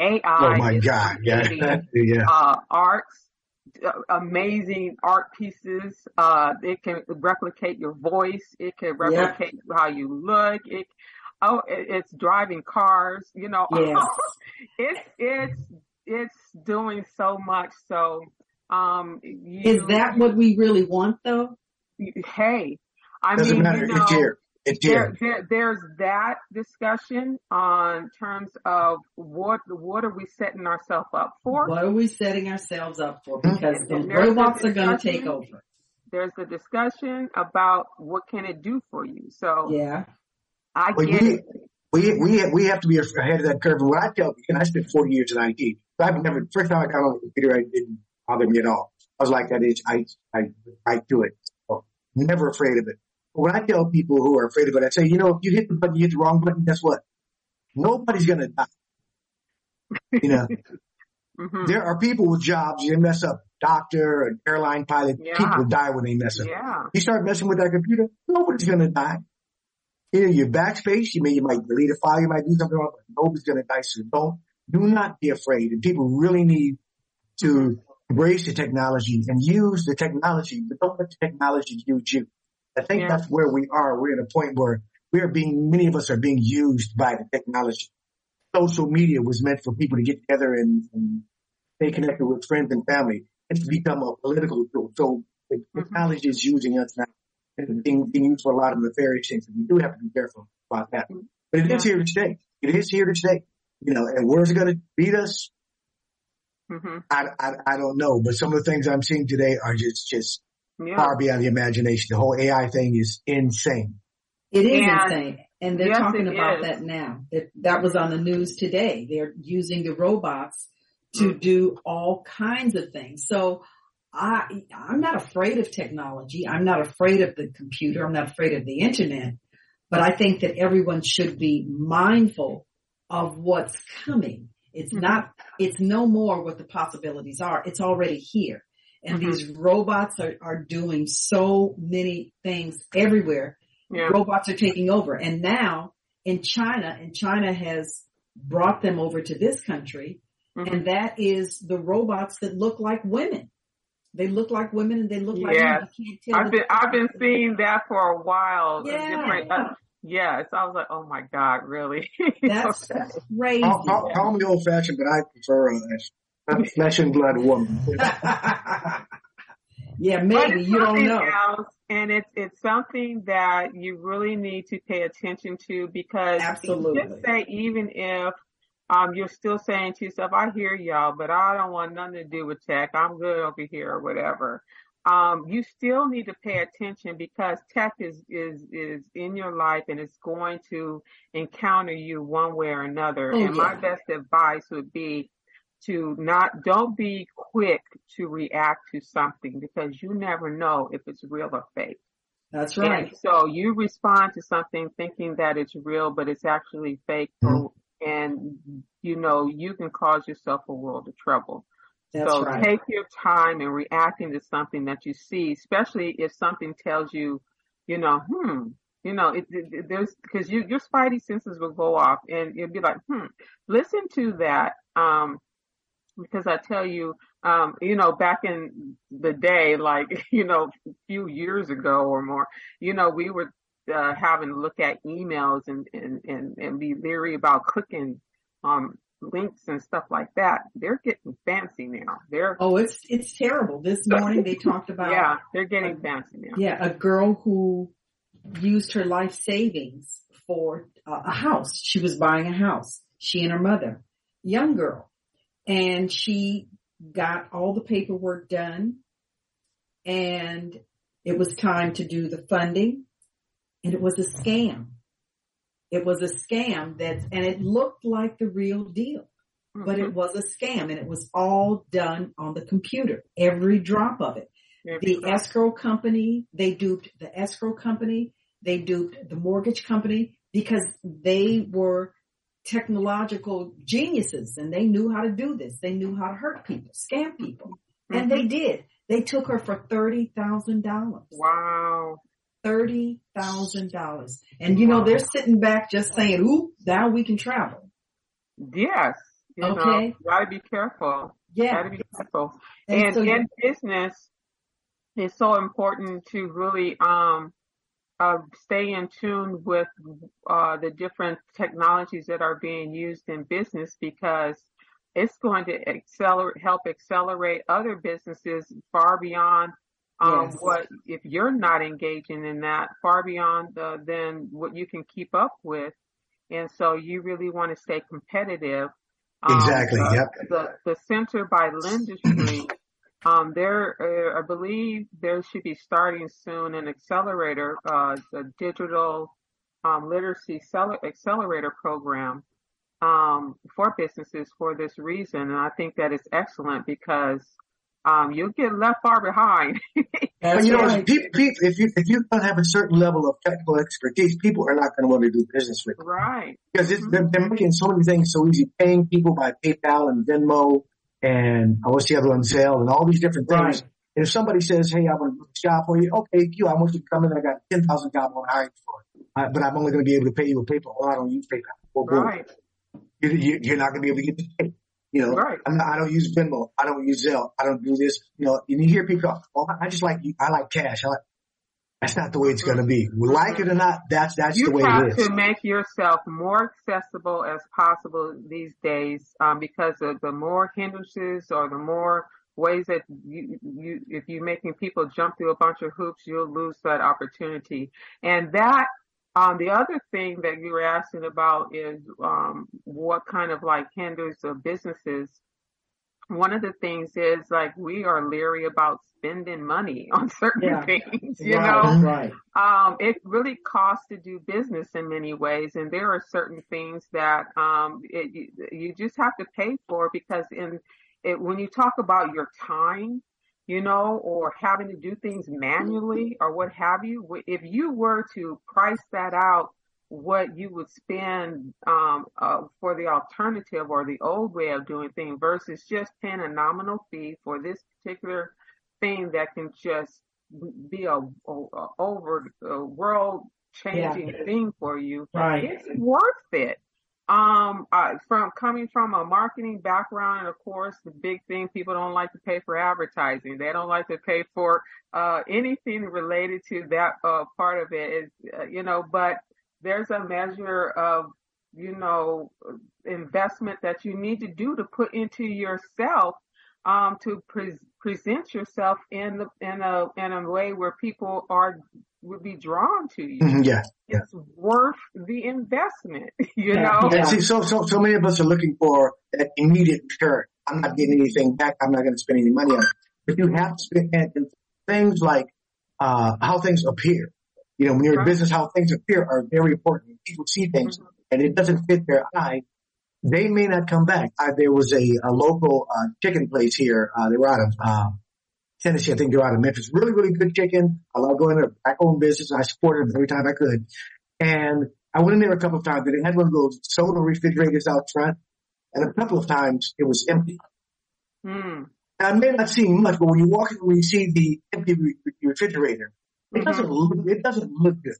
AI. Oh my God. Yeah. yeah. Uh, arts, uh, amazing art pieces. Uh, it can replicate your voice. It can replicate yeah. how you look. It, oh, it, it's driving cars, you know, yes. it's, it's, it's doing so much. So, um, you, is that what we really want though? Hey, I Doesn't mean, matter. you know, it's here. It's here. there, there, there's that discussion on terms of what what are we setting ourselves up for? What are we setting ourselves up for? Hmm? Because the There's a robots are going to discussion. take over. There's a discussion about what can it do for you. So Yeah. I Well, get we, it. we, we, we have to be ahead of that curve. And what I tell people, and I spent 40 years in IT. So I've never, first time I got on the computer, I didn't bother me at all. I was like that age, I, I, I do it. Never afraid of it. But when I tell people who are afraid of it, I say, you know, if you hit the button, you hit the wrong button, guess what? Nobody's going to die. You know, hmm there are people with jobs, you mess up, doctor, an airline pilot, Yeah. people die when they mess up. Yeah. You start messing with that computer, nobody's gonna die. You know, your backspace, you may, you might delete a file, you might do something wrong, but nobody's gonna die. So don't, do not be afraid. And people really need to embrace the technology and use the technology, but don't let the technology use you. I think Yeah. that's where we are. We're at a point where we are being, many of us are being used by the technology. Social media was meant for people to get together and, and stay connected with friends and family. It's become a political tool. So the Mhm. technology is using us now and being, being used for a lot of nefarious things. And we do have to be careful about that. But it is Yeah. here to stay. It is here to stay. You know, and where's it going to beat us? Hmm I, I, I don't know. But some of the things I'm seeing today are just, just Yeah. far beyond the imagination. The whole AI thing is insane. It is And- insane. And they're Yes, talking about is. that now. It, that was on the news today. They're using the robots to do all kinds of things. So I, I'm not afraid of technology. I'm not afraid of the computer. I'm not afraid of the internet, but I think that everyone should be mindful of what's coming. It's Mhm. not, it's no more what the possibilities are. It's already here. And Mhm. these robots are, are doing so many things everywhere Yeah. robots are taking over. And now in China, and China has brought them over to this country, Mhm. and that is the robots that look like women. They look like women and they look like Yes. You can't tell I've been I've been seeing that for a while. Yeah. Different, uh, yes, I was like, oh my god, really? That's Okay. crazy. Call, call, call me old fashioned, but I prefer a flesh and blood woman. yeah, maybe you don't know. else, and it's it's something that you really need to pay attention to because Absolutely. just say even if um you're still saying to yourself, I hear y'all, but I don't want nothing to do with tech. I'm good over here or whatever. Um, you still need to pay attention because tech is is is in your life and it's going to encounter you one way or another. Oh, and my best advice would be to not don't be quick to react to something because you never know if it's real or fake. That's right. And so you respond to something thinking that it's real, but it's actually fake, or, and you know you can cause yourself a world of trouble. That's so right. take your time in reacting to something that you see, especially if something tells you, you know, hmm, you know, it, it, it- there's because you your spidey senses will go off, and you'll be like, hmm, listen to that. Um, because I tell you, um, you know, back in the day, like, you know, a few years ago or more, you know, we were, uh, having to look at emails and, and, and, and be leery about clicking, um, links and stuff like that. They're getting fancy now. They're, Oh, it's it's terrible. This morning they talked about yeah, they're getting fancy now. Yeah, a girl who used her life savings for a house. She was buying a house. She and her mother, young girl, and she got all the paperwork done, and it was time to do the funding, and it was a scam. It was a scam that, and it looked like the real deal but Mhm. it was a scam and it was all done on the computer. Every drop of it. Every The drop. escrow company, they duped the escrow company. They duped the mortgage company because they were technological geniuses and they knew how to do this. They knew how to hurt people, scam people. Mm-hmm. And they did. They took her for $30,000. Wow. $30,000. And you know, they're sitting back just saying, ooh, now we can travel. Yes. You okay. Know, gotta be careful. Yeah. Gotta be careful. And, and so, in business, it's so important to really, um, uh, stay in tune with uh, the different technologies that are being used in business because it's going to accelerate, help accelerate other businesses far beyond um, yes. what if you're not engaging in that, far beyond the, than what you can keep up with, and so you really want to stay competitive. Um, exactly. The, yep. The the Center by Lendistry um, there, uh, I believe there should be starting soon an accelerator, uh, a digital um, literacy accelerator program um, for businesses for this reason, and I think that is excellent because um, you'll get left far behind. and you know, people, people, if you if you don't have a certain level of technical expertise, people are not going to want to do business with you. Right. Because mm-hmm. they're, they're, making so many things so easy, paying people by PayPal and Venmo and uh, what's the other one, Zelle and all these different things. Right. And if somebody says, hey, I want to do a job for you, okay, you, I want you to come in. I got 10,000 jobs on hiring for, uh, but I'm only going to be able to pay you with PayPal. Well, I don't use PayPal. Well, right. You, are not going to be able to get the pay. You know, right. not, i don't use Venmo. I don't use Zelle. I don't do this. You know, and you hear people, oh, I just like, I like cash. I like, that's not the way it's going to be. We like it or not, that's that's you the way it is. You have to make yourself more accessible as possible these days, um, because of the more hindrances or the more ways that you, you, if you're making people jump through a bunch of hoops, you'll lose that opportunity. And that, um, the other thing that you were asking about is, um, what kind of like hinders the businesses one of the things is like we are leery about spending money on certain yeah. things, you right, know? Right. Um, it really costs to do business in many ways. And there are certain things that, um, it, you, you just have to pay for because in it, when you talk about your time, you know, or having to do things manually or what have you, if you were to price that out what you would spend um, uh, for the alternative or the old way of doing things versus just paying a nominal fee for this particular thing that can just be a, a, a over a world changing yeah. thing for you. Right. It's worth it. Um, uh, from coming from a marketing background, and of course, the big thing people don't like to pay for advertising. They don't like to pay for uh, anything related to that uh, part of it. Is uh, you know, but there's a measure of, you know, investment that you need to do to put into yourself um, to pre- present yourself in the in a in a way where people are would be drawn to you. Mm-hmm, yeah, yeah. It's worth the investment, you yeah. know. And see, so so so many of us are looking for that immediate return. I'm not getting anything back. I'm not going to spend any money on it. But you have to spend things like uh, how things appear. You know, when you're in business, how things appear are very important. People see things mm-hmm. and it doesn't fit their eye, they may not come back. Uh, there was a, a local uh, chicken place here. Uh, they were out of uh, Tennessee. I think they're out of Memphis. Really, really good chicken. I love going to back home business. I supported them every time I could. And I went in there a couple of times. They had one of those soda refrigerators out front. And a couple of times it was empty. Mm. I may not see much, but when you walk in, when you see the empty re- refrigerator, it mm-hmm. doesn't look, it doesn't look good.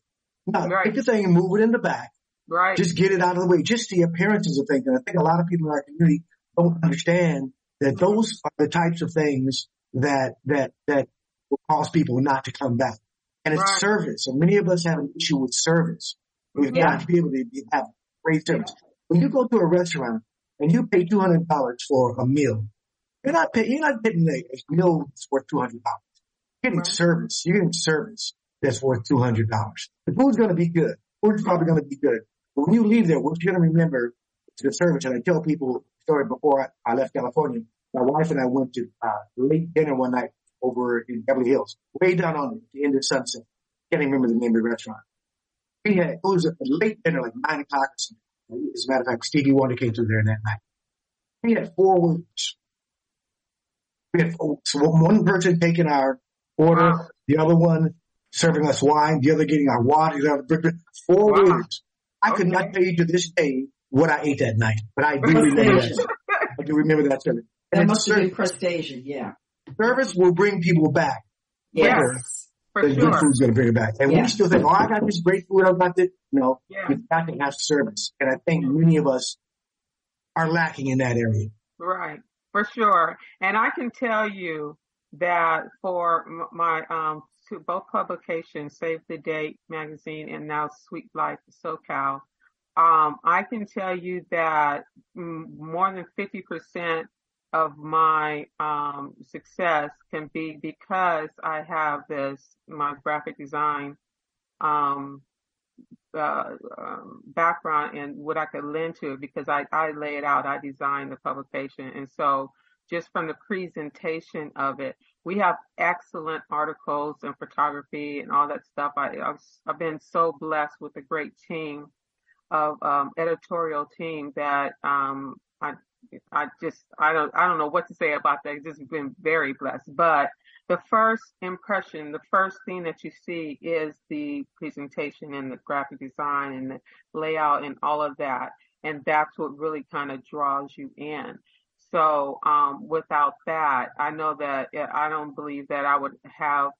No, right. take the thing and move it in the back. Right. Just get it out of the way. Just the appearances of things. And I think a lot of people in our community don't understand that those are the types of things that, that, that will cause people not to come back. And it's right. service. And many of us have an issue with service. We've yeah. got to be able to have great service. When you go to a restaurant and you pay $200 for a meal, you're not paying, you're not getting a meal that's worth $200 You're getting right. service. You're getting service that's worth two hundred dollars. The food's going to be good. Food's probably going to be good. But when you leave there, what you're going to remember is the service. And I tell people the story before I, I left California. My wife and I went to uh, late dinner one night over in Beverly Hills, way down on the end of Sunset. Can't even remember the name of the restaurant. We had it was a late dinner, like nine o'clock or something. As a matter of fact, Stevie Wonder came through there that night. We had four waiters. We had four, so one person taking our order. Wow. The other one serving us wine, the other getting our water, the other four Wow. waiters. I could Okay. not tell you to this day what I ate that night, but I do remember that. I do remember that. That And must have been crustacean. Yeah. service will bring people back. Yes. For The good food's going to bring it back. And Yeah. we still think, oh, I got this great food. I got this. No, Yeah. you've got to have service. And I think many of us are lacking in that area. Right, for sure. And I can tell you that for my um two, both publications, Save the Date magazine and now Suite Life SoCal, um, I can tell you that mm, more than 50% of my um, success can be because I have this, my graphic design um, uh, um, background and what I could lend to it because I, I lay it out, I design the publication. And so just from the presentation of it, we have excellent articles and photography and all that stuff. I, I've, I've been so blessed with a great team of um, editorial team that um, I I just I don't I don't know what to say about that. It's just been very blessed. But the first impression, the first thing that you see is the presentation and the graphic design and the layout and all of that. And that's what really kind of draws you in. So um, without that, I know that I don't believe that I would have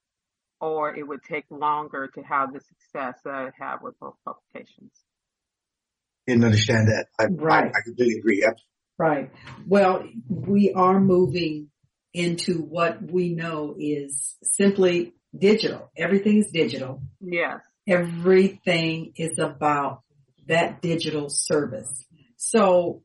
or it would take longer to have the success that I have with both publications. Didn't understand that. I, Right. I, I completely agree. Right. Well, we are moving into what we know is simply digital. Everything is digital. Yes. Everything is about that digital service. So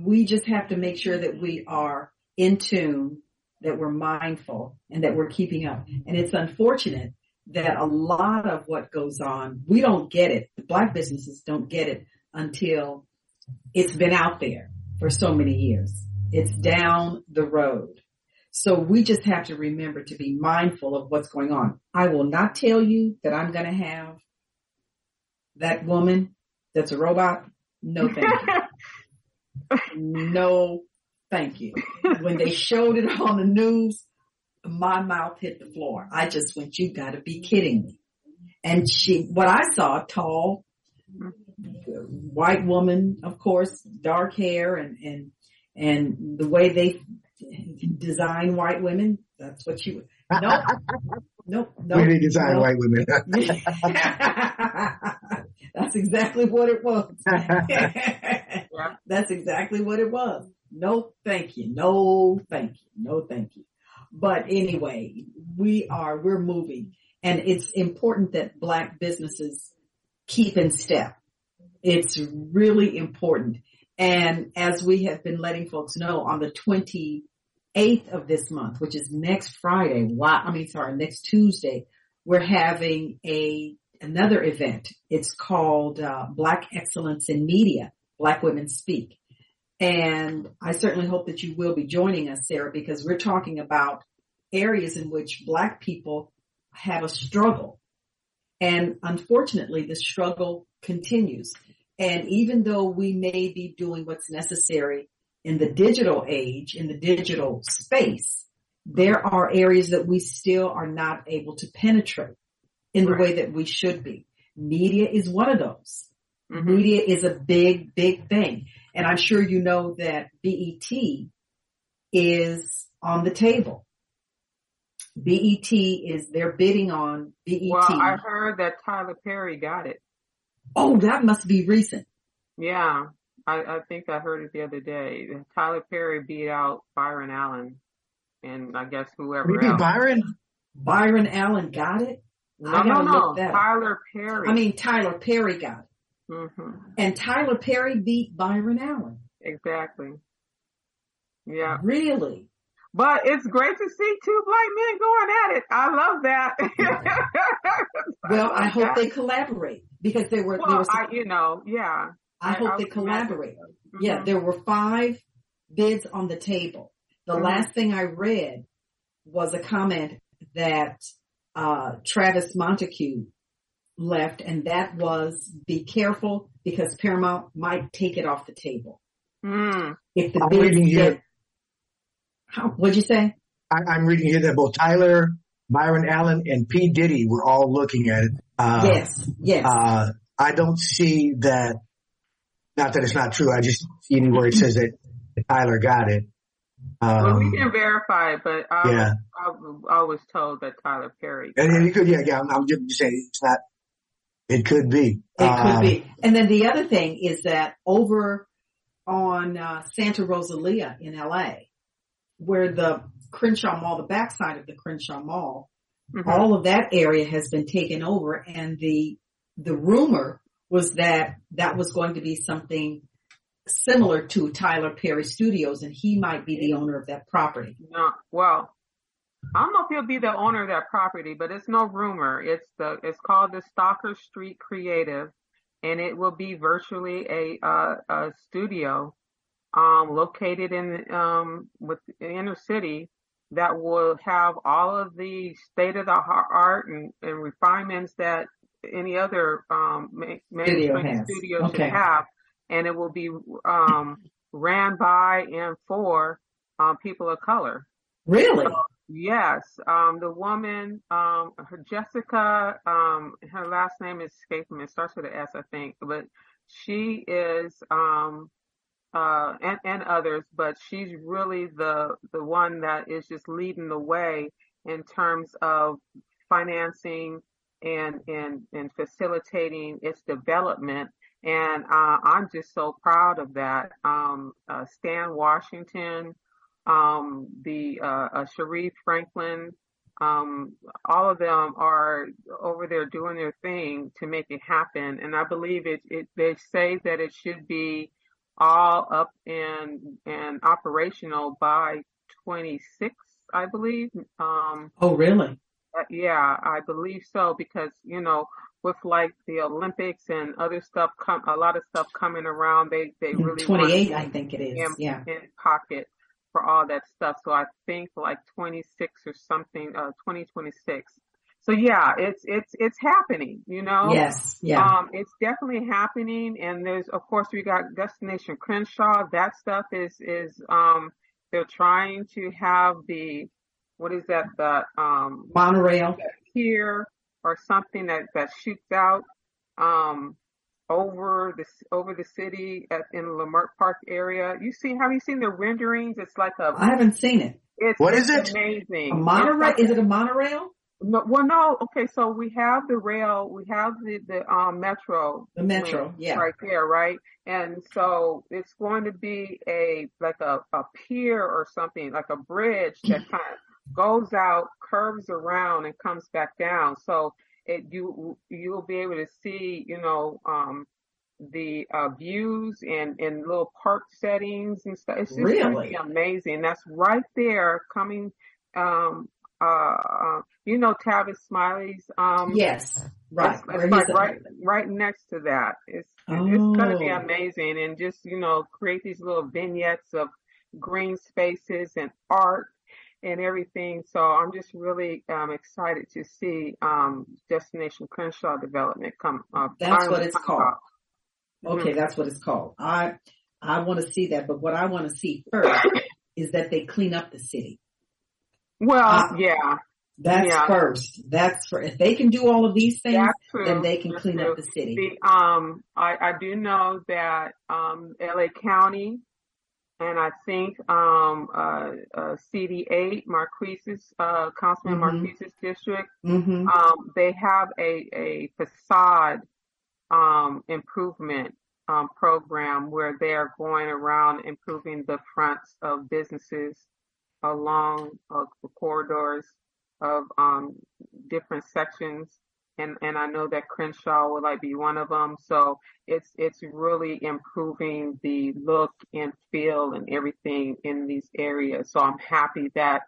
we just have to make sure that we are in tune, that we're mindful and that we're keeping up. And it's unfortunate that a lot of what goes on, we don't get it. The black businesses don't get it until it's been out there for so many years. It's down the road. So we just have to remember to be mindful of what's going on. I will not tell you that I'm going to have that woman that's a robot. No, thank you. No, thank you. When they showed it on the news, my mouth hit the floor. I just went, you gotta be kidding me. And she, what I saw, tall, white woman, of course, dark hair and, and, and the way they design white women, that's what you, nope, nope, We nope. didn't design nope. white women. That's exactly what it was. That's exactly what it was. No, thank you. No, thank you. No, thank you. But anyway, we are, we're moving and it's important that black businesses keep in step. It's really important. And as we have been letting folks know on the 28th of this month, which is next Friday, wow, I mean, sorry, next Tuesday, we're having a, another event. It's called, uh, Black Excellence in Media, Black Women Speak. And I certainly hope that you will be joining us, Sarah, because we're talking about areas in which black people have a struggle. And unfortunately, the struggle continues. And even though we may be doing what's necessary in the digital age, in the digital space, there are areas that we still are not able to penetrate in the Right. way that we should be. Media is one of those. Mhm. Media is a big, big thing. And I'm sure you know that BET is on the table. BET is, they're bidding on BET. Well, I heard that Tyler Perry got it. Oh, that must be recent. Yeah, I, I think I heard it the other day. Tyler Perry beat out Byron Allen, and I guess whoever Maybe else. Byron? Byron Allen got it. no, I no, no. look that up. Tyler Perry. I mean, Tyler Perry got it. hmm And Tyler Perry beat Byron Allen. exactly. Yeah, Really? But it's great to see two black men going at it. I love that. Well, I hope that. they collaborate because there were, there Well, was, I, you know, yeah. I I- hope I they would imagine collaborate. Mhm. Yeah, there were five bids on the table. The Mhm. last thing I read was a comment that uh, Travis Montague left, and that was be careful because Paramount might take it off the table. Mm. If the I'm bids reading here. Get, how, what'd you say? I, I'm reading here that both Tyler, Byron Allen and P Diddy were all looking at it. Uh, yes, yes. Uh, I don't see that. Not that it's not true. I just see anywhere it says that Tyler got it. Um, well, we can verify, it, but I, yeah. was, I, I, was told that Tyler Perry. And it could, yeah, yeah. I'm, I'm just saying it's not. It could be. It um, could be. And then the other thing is that over on uh, Santa Rosalia in LA, where the Crenshaw Mall, the backside of the Crenshaw Mall, mm-hmm. all of that area has been taken over, and the the rumor was that that was going to be something similar to Tyler Perry Studios, and he might be the owner of that property. No, well, I don't know if he'll be the owner of that property, but it's no rumor. It's the it's called the Stocker Street Creative, and it will be virtually a uh, a studio um, located in um, with the inner city that will have all of the state of the art and, and refinements that any other um, mainstream studio okay. should have, and it will be um, ran by and for um, people of color. Really? So, yes. Um, the woman, um, her Jessica, um, her last name is escaping me. It starts with an S, I think, but she is, um, uh, and, and others, but she's really the, the one that is just leading the way in terms of financing and, and, and facilitating its development. And, uh, I'm just so proud of that. Um, uh, Stan Washington, um, the, uh, uh, Sharif Franklin, um, all of them are over there doing their thing to make it happen. And I believe it, it, they say that it should be all up and, and operational by 26, I believe. Um, oh, really? Uh, yeah, I believe so because, you know, with like the Olympics and other stuff come, a lot of stuff coming around, they, they really 28, I think it is. In, yeah. In pocket for all that stuff. So I think like 26 or something, uh, 2026. So yeah, it's, it's, it's happening, you know? Yes. Yeah. Um, it's definitely happening. And there's, of course, we got Destination Crenshaw. That stuff is, is, um, they're trying to have the, what is that? The um, monorail here or something that that shoots out um, over the over the city at, in Leimert Park area. You see? Have you seen the renderings? It's like a. I haven't seen it. It's, what it's it? Amazing. A monorail? Like, is it a monorail? No, well, no. Okay, so we have the rail, we have the the um, metro, the metro, yeah, right there, right. And so it's going to be a like a a pier or something, like a bridge that kind of goes out, curves around, and comes back down. So it you you'll be able to see, you know, um, the uh, views and and little park settings and stuff. It's just really amazing. That's right there, coming. Um, uh, uh, you know, Tavis Smiley's. Um, yes, right. It's, it's like right, right next to that. It's oh. it's going to be amazing, and just you know, create these little vignettes of green spaces and art and everything. So I'm just really um, excited to see um, Destination Crenshaw development come. Uh, that's what it's called. Up. Okay, mm-hmm. that's what it's called. I I want to see that, but what I want to see first is that they clean up the city. Well, uh, yeah. That's yeah. first. That's for if they can do all of these things, then they can that's clean true. up the city. The, um, I, I do know that um, LA County and I think um, uh, uh, CD8, Marqueece's, uh, Councilman mm-hmm. Marqueece's district, mm-hmm. um, they have a, a facade um, improvement um, program where they're going around improving the fronts of businesses along uh, the corridors of um, different sections and and I know that Crenshaw will like be one of them. So it's it's really improving the look and feel and everything in these areas. So I'm happy that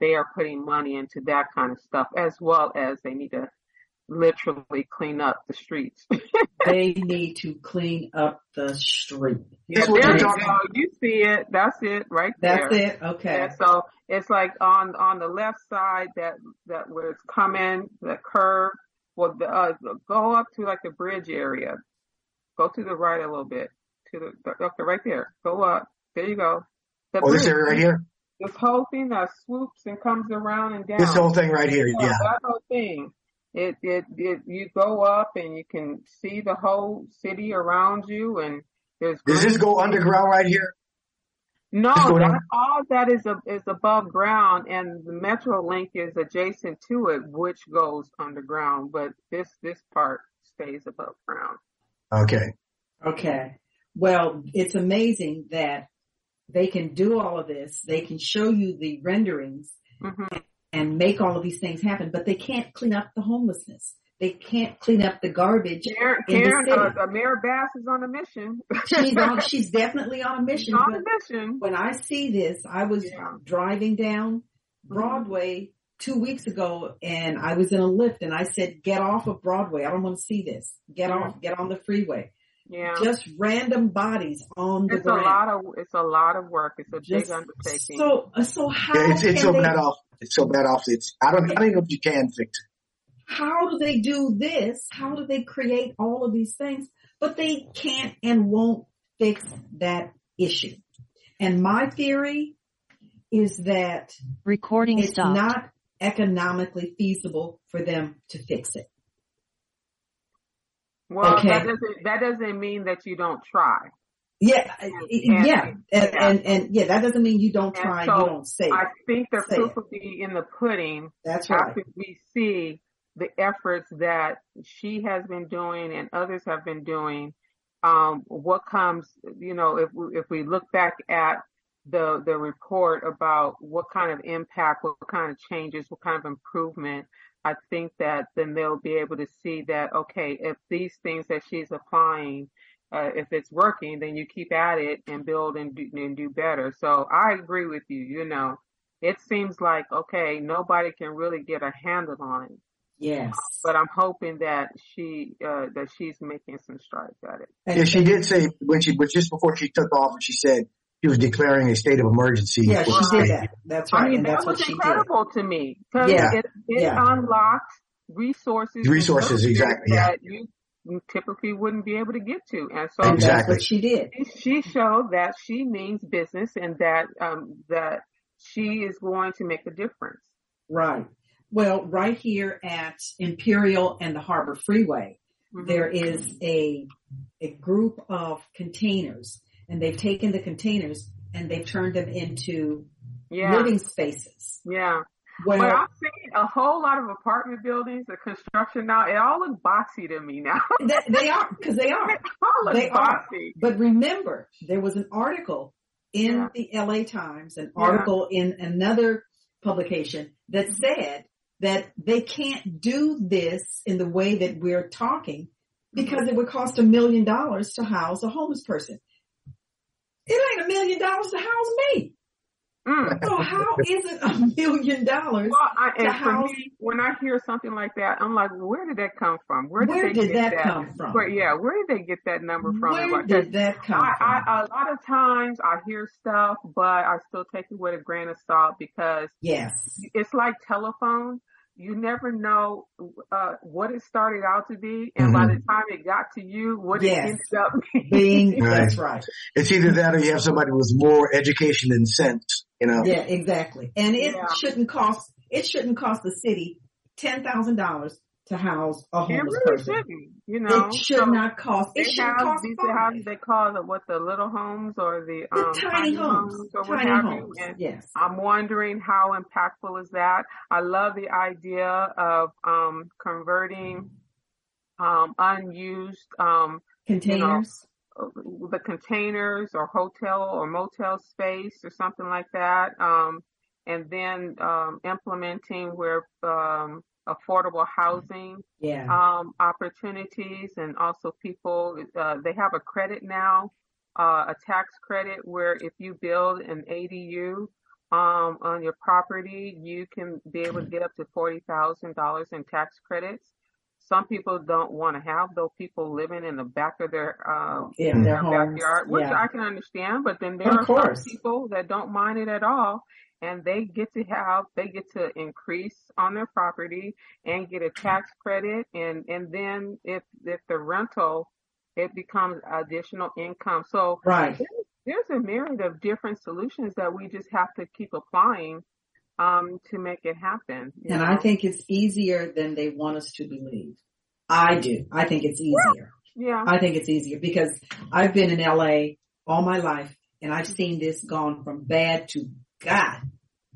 they are putting money into that kind of stuff as well as they need to literally clean up the streets. they need to clean up the street. Yeah, there you go. You see it. That's it right there. That's it. Okay. And so it's like on on the left side that that where it's coming, the curve well, the, uh, go up to like the bridge area. Go to the right a little bit. To the okay, right there. Go up. There you go. The oh, bridge. this area right here. This whole thing that swoops and comes around and down. This whole thing right here, yeah. That whole thing. It, it, it, you go up and you can see the whole city around you and there's. Does this go underground right here? No, that, all that is a, is above ground, and the Metro Link is adjacent to it, which goes underground. But this this part stays above ground. Okay. Okay. Well, it's amazing that they can do all of this. They can show you the renderings mm-hmm. And make all of these things happen, but they can't clean up the homelessness. They can't clean up the garbage. Karen, Karen uh, Mayor Bass is on a mission. she's on. She's definitely on a mission. She's on a mission. When I see this, I was yeah. driving down Broadway two weeks ago, and I was in a lift, and I said, "Get off of Broadway. I don't want to see this. Get yeah. off. Get on the freeway." Yeah. Just random bodies on the it's ground. a lot of it's a lot of work. It's a Just big undertaking. So so how yeah, it's, it's so they, bad off. It's so bad off. It's I don't I don't know if you can fix it how do they do this? How do they create all of these things? But they can't and won't fix that issue. And my theory is that recording it's stopped. not economically feasible for them to fix it. Well, okay. that doesn't that doesn't mean that you don't try. Yeah, and, yeah, and. And, and, yeah, that doesn't mean you don't try. So you don't say. I think the proof will be in the pudding. That's right. After we see the efforts that she has been doing and others have been doing. Um, what comes, you know, if we, if we look back at the the report about what kind of impact, what kind of changes, what kind of improvement, I think that then they'll be able to see that okay, if these things that she's applying, uh, if it's working, then you keep at it and build and do, and do better. So I agree with you. You know, it seems like okay, nobody can really get a handle on it. Yes. But I'm hoping that she uh, that she's making some strides at it. Yeah, she did say when she, but just before she took off, she said she was declaring a state of emergency. Yeah, she did that. That's right. I mean, that was incredible to me because yeah. it, it yeah. unlocks resources. Resources, exactly. Yeah. you typically wouldn't be able to get to. And so exactly. that's what she did. She showed that she means business and that um, that she is going to make a difference. Right. Well, right here at Imperial and the Harbor Freeway, mm-hmm. there is a, a group of containers and they've taken the containers and they've turned them into yeah. living spaces. Yeah. Well, but I'm seeing a whole lot of apartment buildings, the construction now, it all looks boxy to me now. they, they are, cause they are. they all look they boxy. Are. But remember, there was an article in yeah. the LA Times, an article yeah. in another publication that mm-hmm. said that they can't do this in the way that we're talking because mm-hmm. it would cost a million dollars to house a homeless person. It ain't a million dollars to house me. Mm. So how is it a million dollars? Well, I, and for house? me, when I hear something like that, I'm like, where did that come from? Where did, where did that, that, come from? Where, yeah, where did they get that number from? Where did that come I, from? I, a lot of times I hear stuff, but I still take it with a grain of salt because yes, it's like telephone you never know uh, what it started out to be, and mm-hmm. by the time it got to you, what yes. it ended up being. right. That's right. It's either that or you have somebody with more education than sense. You know. Yeah, exactly. And it yeah. shouldn't cost. It shouldn't cost the city ten thousand dollars to house a homeless it really person. Shouldn't, you know, it should so not cost. It should cost. These are they call it? What the little homes or the, the um, tiny, tiny homes, homes or tiny what homes. yes. I'm wondering how impactful is that. I love the idea of um, converting um, unused um, containers. You know, the containers or hotel or motel space or something like that. Um, and then um, implementing where um, affordable housing yeah. um, opportunities and also people, uh, they have a credit now, uh, a tax credit where if you build an ADU um, on your property, you can be able to get up to $40,000 in tax credits. Some people don't want to have those people living in the back of their, uh, in their, their backyard, which yeah. I can understand, but then there of are some people that don't mind it at all and they get to have they get to increase on their property and get a tax credit and and then if if the rental it becomes additional income. So right. there's a myriad of different solutions that we just have to keep applying um, to make it happen. And know? I think it's easier than they want us to believe. I do. I think it's easier. Yeah. I think it's easier because I've been in LA all my life and I've seen this gone from bad to God,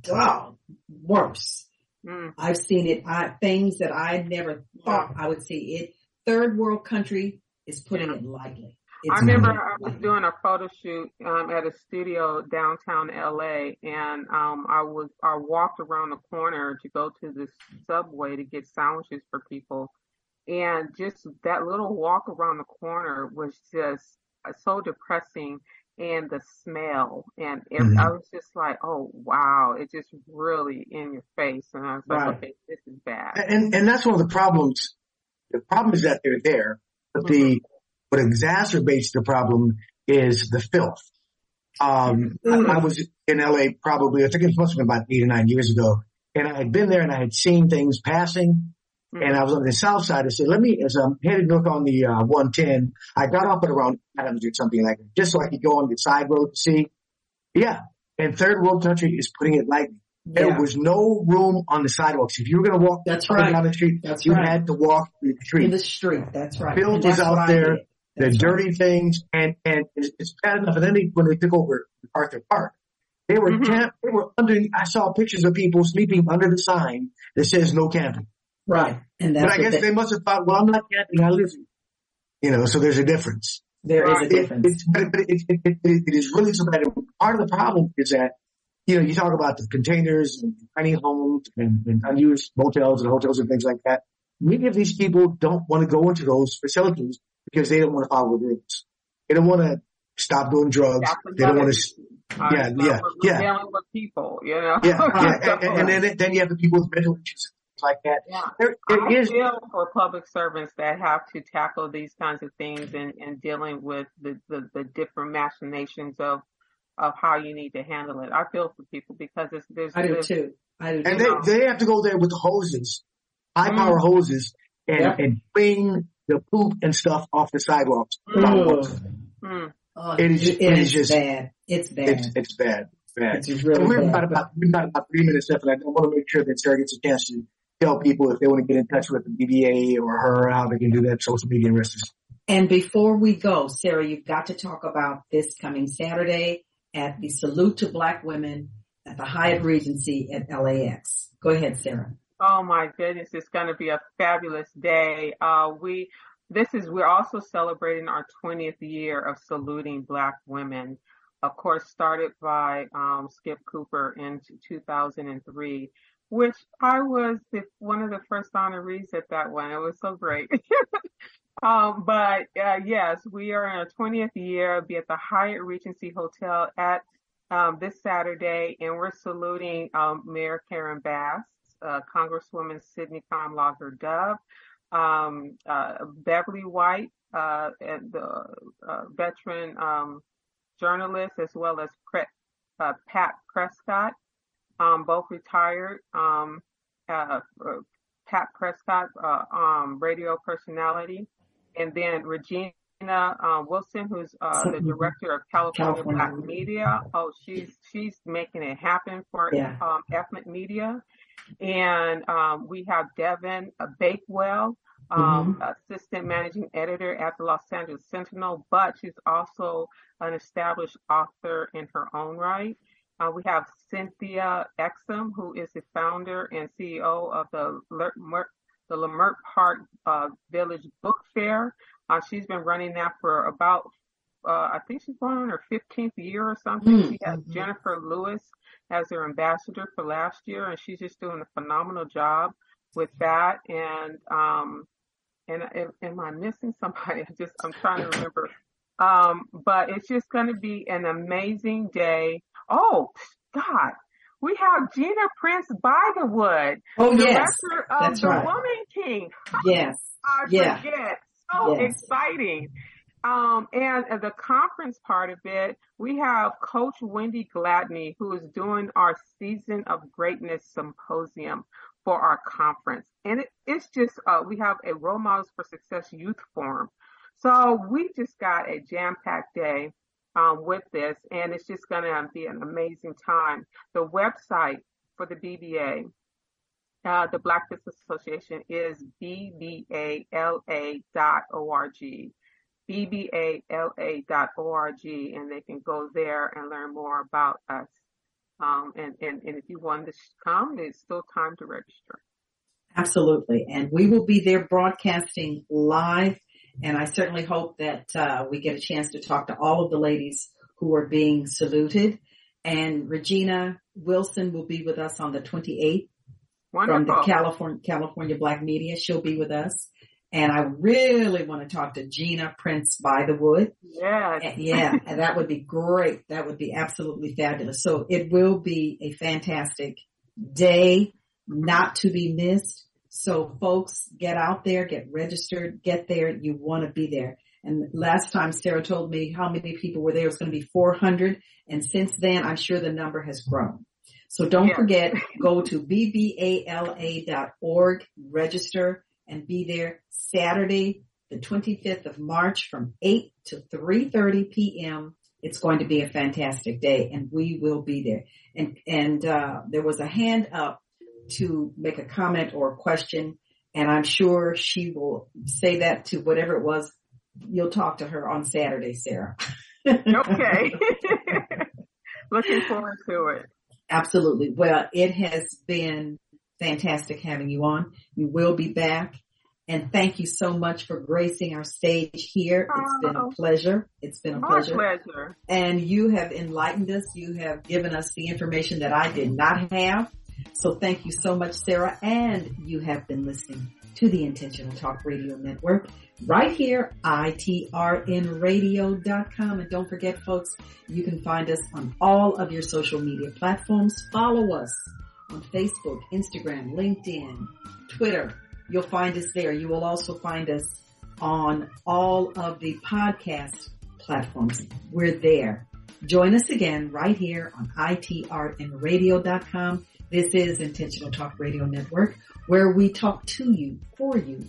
dog, worse. Mm. I've seen it, I, things that I never thought I would see. It, third world country is putting it lightly. I remember I was doing a photo shoot um, at a studio downtown LA, and um, I was I walked around the corner to go to the subway to get sandwiches for people, and just that little walk around the corner was just uh, so depressing and the smell and mm-hmm. I was just like, oh wow, it's just really in your face, and I was like, right. okay, this is bad. And and that's one of the problems. The problem is that they're there, but mm-hmm. the what exacerbates the problem is the filth. Um, mm-hmm. I, I, was in LA probably I think it must have been about eight or nine years ago, and I had been there and I had seen things passing and I was on the south side. I said, let me, as I'm headed north on the uh, 110, I got off at around Adams or something like that, just so I could go on the side road to see. Yeah. And third world country is putting it lightly. There yeah. was no room on the sidewalks. If you were going to walk that's right. down the street, that's you right. had to walk in the street. In the street, that's right. Filth was out there, the dirty right. things, and and it's, it's bad enough. And then they, when they took over Arthur Park, they were mm-hmm. camp, they were under. I saw pictures of people sleeping under the sign that says no camping. Right. And but I guess they, they, must have thought, well, I'm not camping, I live here. You know, so there's a difference. There is a difference. It, but, but it, it, it is really so bad. Part of the problem is that, you know, you talk about the containers and tiny homes and, and unused motels and hotels and things like that. Many of these people don't want to go into those facilities because they don't want to follow the rules. They don't want to stop doing drugs. They don't want to. Yeah, yeah, yeah. Dealing with people, you know. Yeah, yeah, and, and, then then you have the people with mental issues like that. Yeah. There, there I is, feel for public servants that have to tackle these kinds of things and, and dealing with the, the, the different machinations of of how you need to handle it. I feel for people because it's there's I do too. I do and too. they they have to go there with the hoses, high mm. power hoses, and yeah. and clean the poop and stuff off the sidewalks. Mm. Oh, it is it, it is just bad. It's bad. It's, it's bad. Bad. It's really we've got about we've got about three minutes left, and I want to make sure that Sarah gets a chance to tell people if they want to get in touch with the BBA or her, how they can do that, social media and risks. And before we go, Sarah, you've got to talk about this coming Saturday at the Salute to Black Women at the Hyatt Regency at LAX. Go ahead, Sarah. Oh my goodness, it's going to be a fabulous day. Uh, we, this is, we're also celebrating our 20th year of saluting Black women. Of course, started by um, Skip Cooper in 2003 which I was the, one of the first honorees at that one. It was so great. um, but uh, yes, we are in our 20th year. Be at the Hyatt Regency Hotel at um, this Saturday, and we're saluting um, Mayor Karen Bass, uh, Congresswoman Sidney Comlager Dove, um, uh, Beverly White, uh, the uh, veteran um, journalist, as well as Pre- uh, Pat Prescott um, both retired. Um, uh, Pat Prescott, uh, um, radio personality, and then Regina uh, Wilson, who's uh, the director of California, California, Black Media. Oh, she's she's making it happen for yeah. um, ethnic media, and um, we have Devyn Bakewell, um, mm-hmm. assistant managing editor at the Los Angeles Sentinel, but she's also an established author in her own right. Uh, we have Cynthia Exum, who is the founder and CEO of the Leimert, the Leimert Park uh, Village Book Fair. Uh, she's been running that for about, uh, I think she's going on her 15th year or something. Mm-hmm. She has Jennifer Lewis as her ambassador for last year, and she's just doing a phenomenal job with that. And um, and am I missing somebody? I just I'm trying to remember. Um, but it's just going to be an amazing day. Oh, God. We have Gina Prince Bythewood, oh, director yes. of That's The right. Woman King. Yes. I yeah. forget. So yes. exciting. Um, and the conference part of it, we have Coach Wendy Gladney, who is doing our Season of Greatness Symposium for our conference. And it, it's just, uh, we have a Role Models for Success Youth Forum. So we just got a jam packed day um, with this, and it's just going to be an amazing time. The website for the BBA, uh, the Black Business Association, is bbala.org. bbala.org, and they can go there and learn more about us. Um, and, and, and if you want to come, there's still time to register. Absolutely. And we will be there broadcasting live. And I certainly hope that uh, we get a chance to talk to all of the ladies who are being saluted. And Regina Wilson will be with us on the 28th Wonderful. from the California, California Black Media. She'll be with us. And I really want to talk to Gina Prince-Blythewood. Yes. Yeah, and that would be great. That would be absolutely fabulous. So it will be a fantastic day not to be missed. So folks, get out there, get registered, get there. You want to be there. And last time Sarah told me how many people were there. It was going to be 400. And since then, I'm sure the number has grown. So don't Yeah. forget, go to bbala.org, register and be there Saturday, the 25th of March from 8 to 3.30 p.m. It's going to be a fantastic day and we will be there. And, and, uh, there was a hand up to make a comment or a question and I'm sure she will say that to whatever it was. You'll talk to her on Saturday, Sarah. Okay. Looking forward to it. Absolutely. Well, it has been fantastic having you on. You will be back. And thank you so much for gracing our stage here. It's been a Oh. pleasure. It's been a My pleasure. pleasure. And you have enlightened us. You have given us the information that I did not have. So thank you so much, Sarah. And you have been listening to the Intentional Talk Radio Network right here, itrnradio.com. And don't forget, folks, you can find us on all of your social media platforms. Follow us on Facebook, Instagram, LinkedIn, Twitter. You'll find us there. You will also find us on all of the podcast platforms. We're there. Join us again right here on itrnradio.com. This is Intentional Talk Radio Network where we talk to you, for you,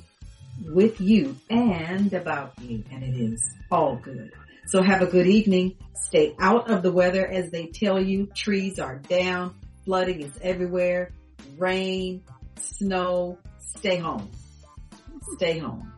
with you, and about you. And it is all good. So have a good evening. Stay out of the weather as they tell you. Trees are down. Flooding is everywhere. Rain, snow. Stay home. Stay home.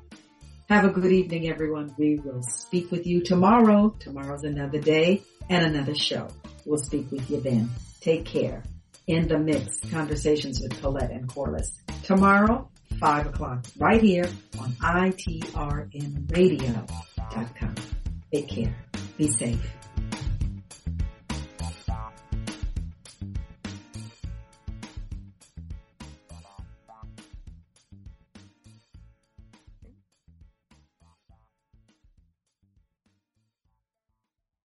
Have a good evening, everyone. We will speak with you tomorrow. Tomorrow's another day and another show. We'll speak with you then. Take care. In the mix, conversations with Colette and Corliss. Tomorrow, 5 o'clock, right here on itrnradio.com. Take care. Be safe.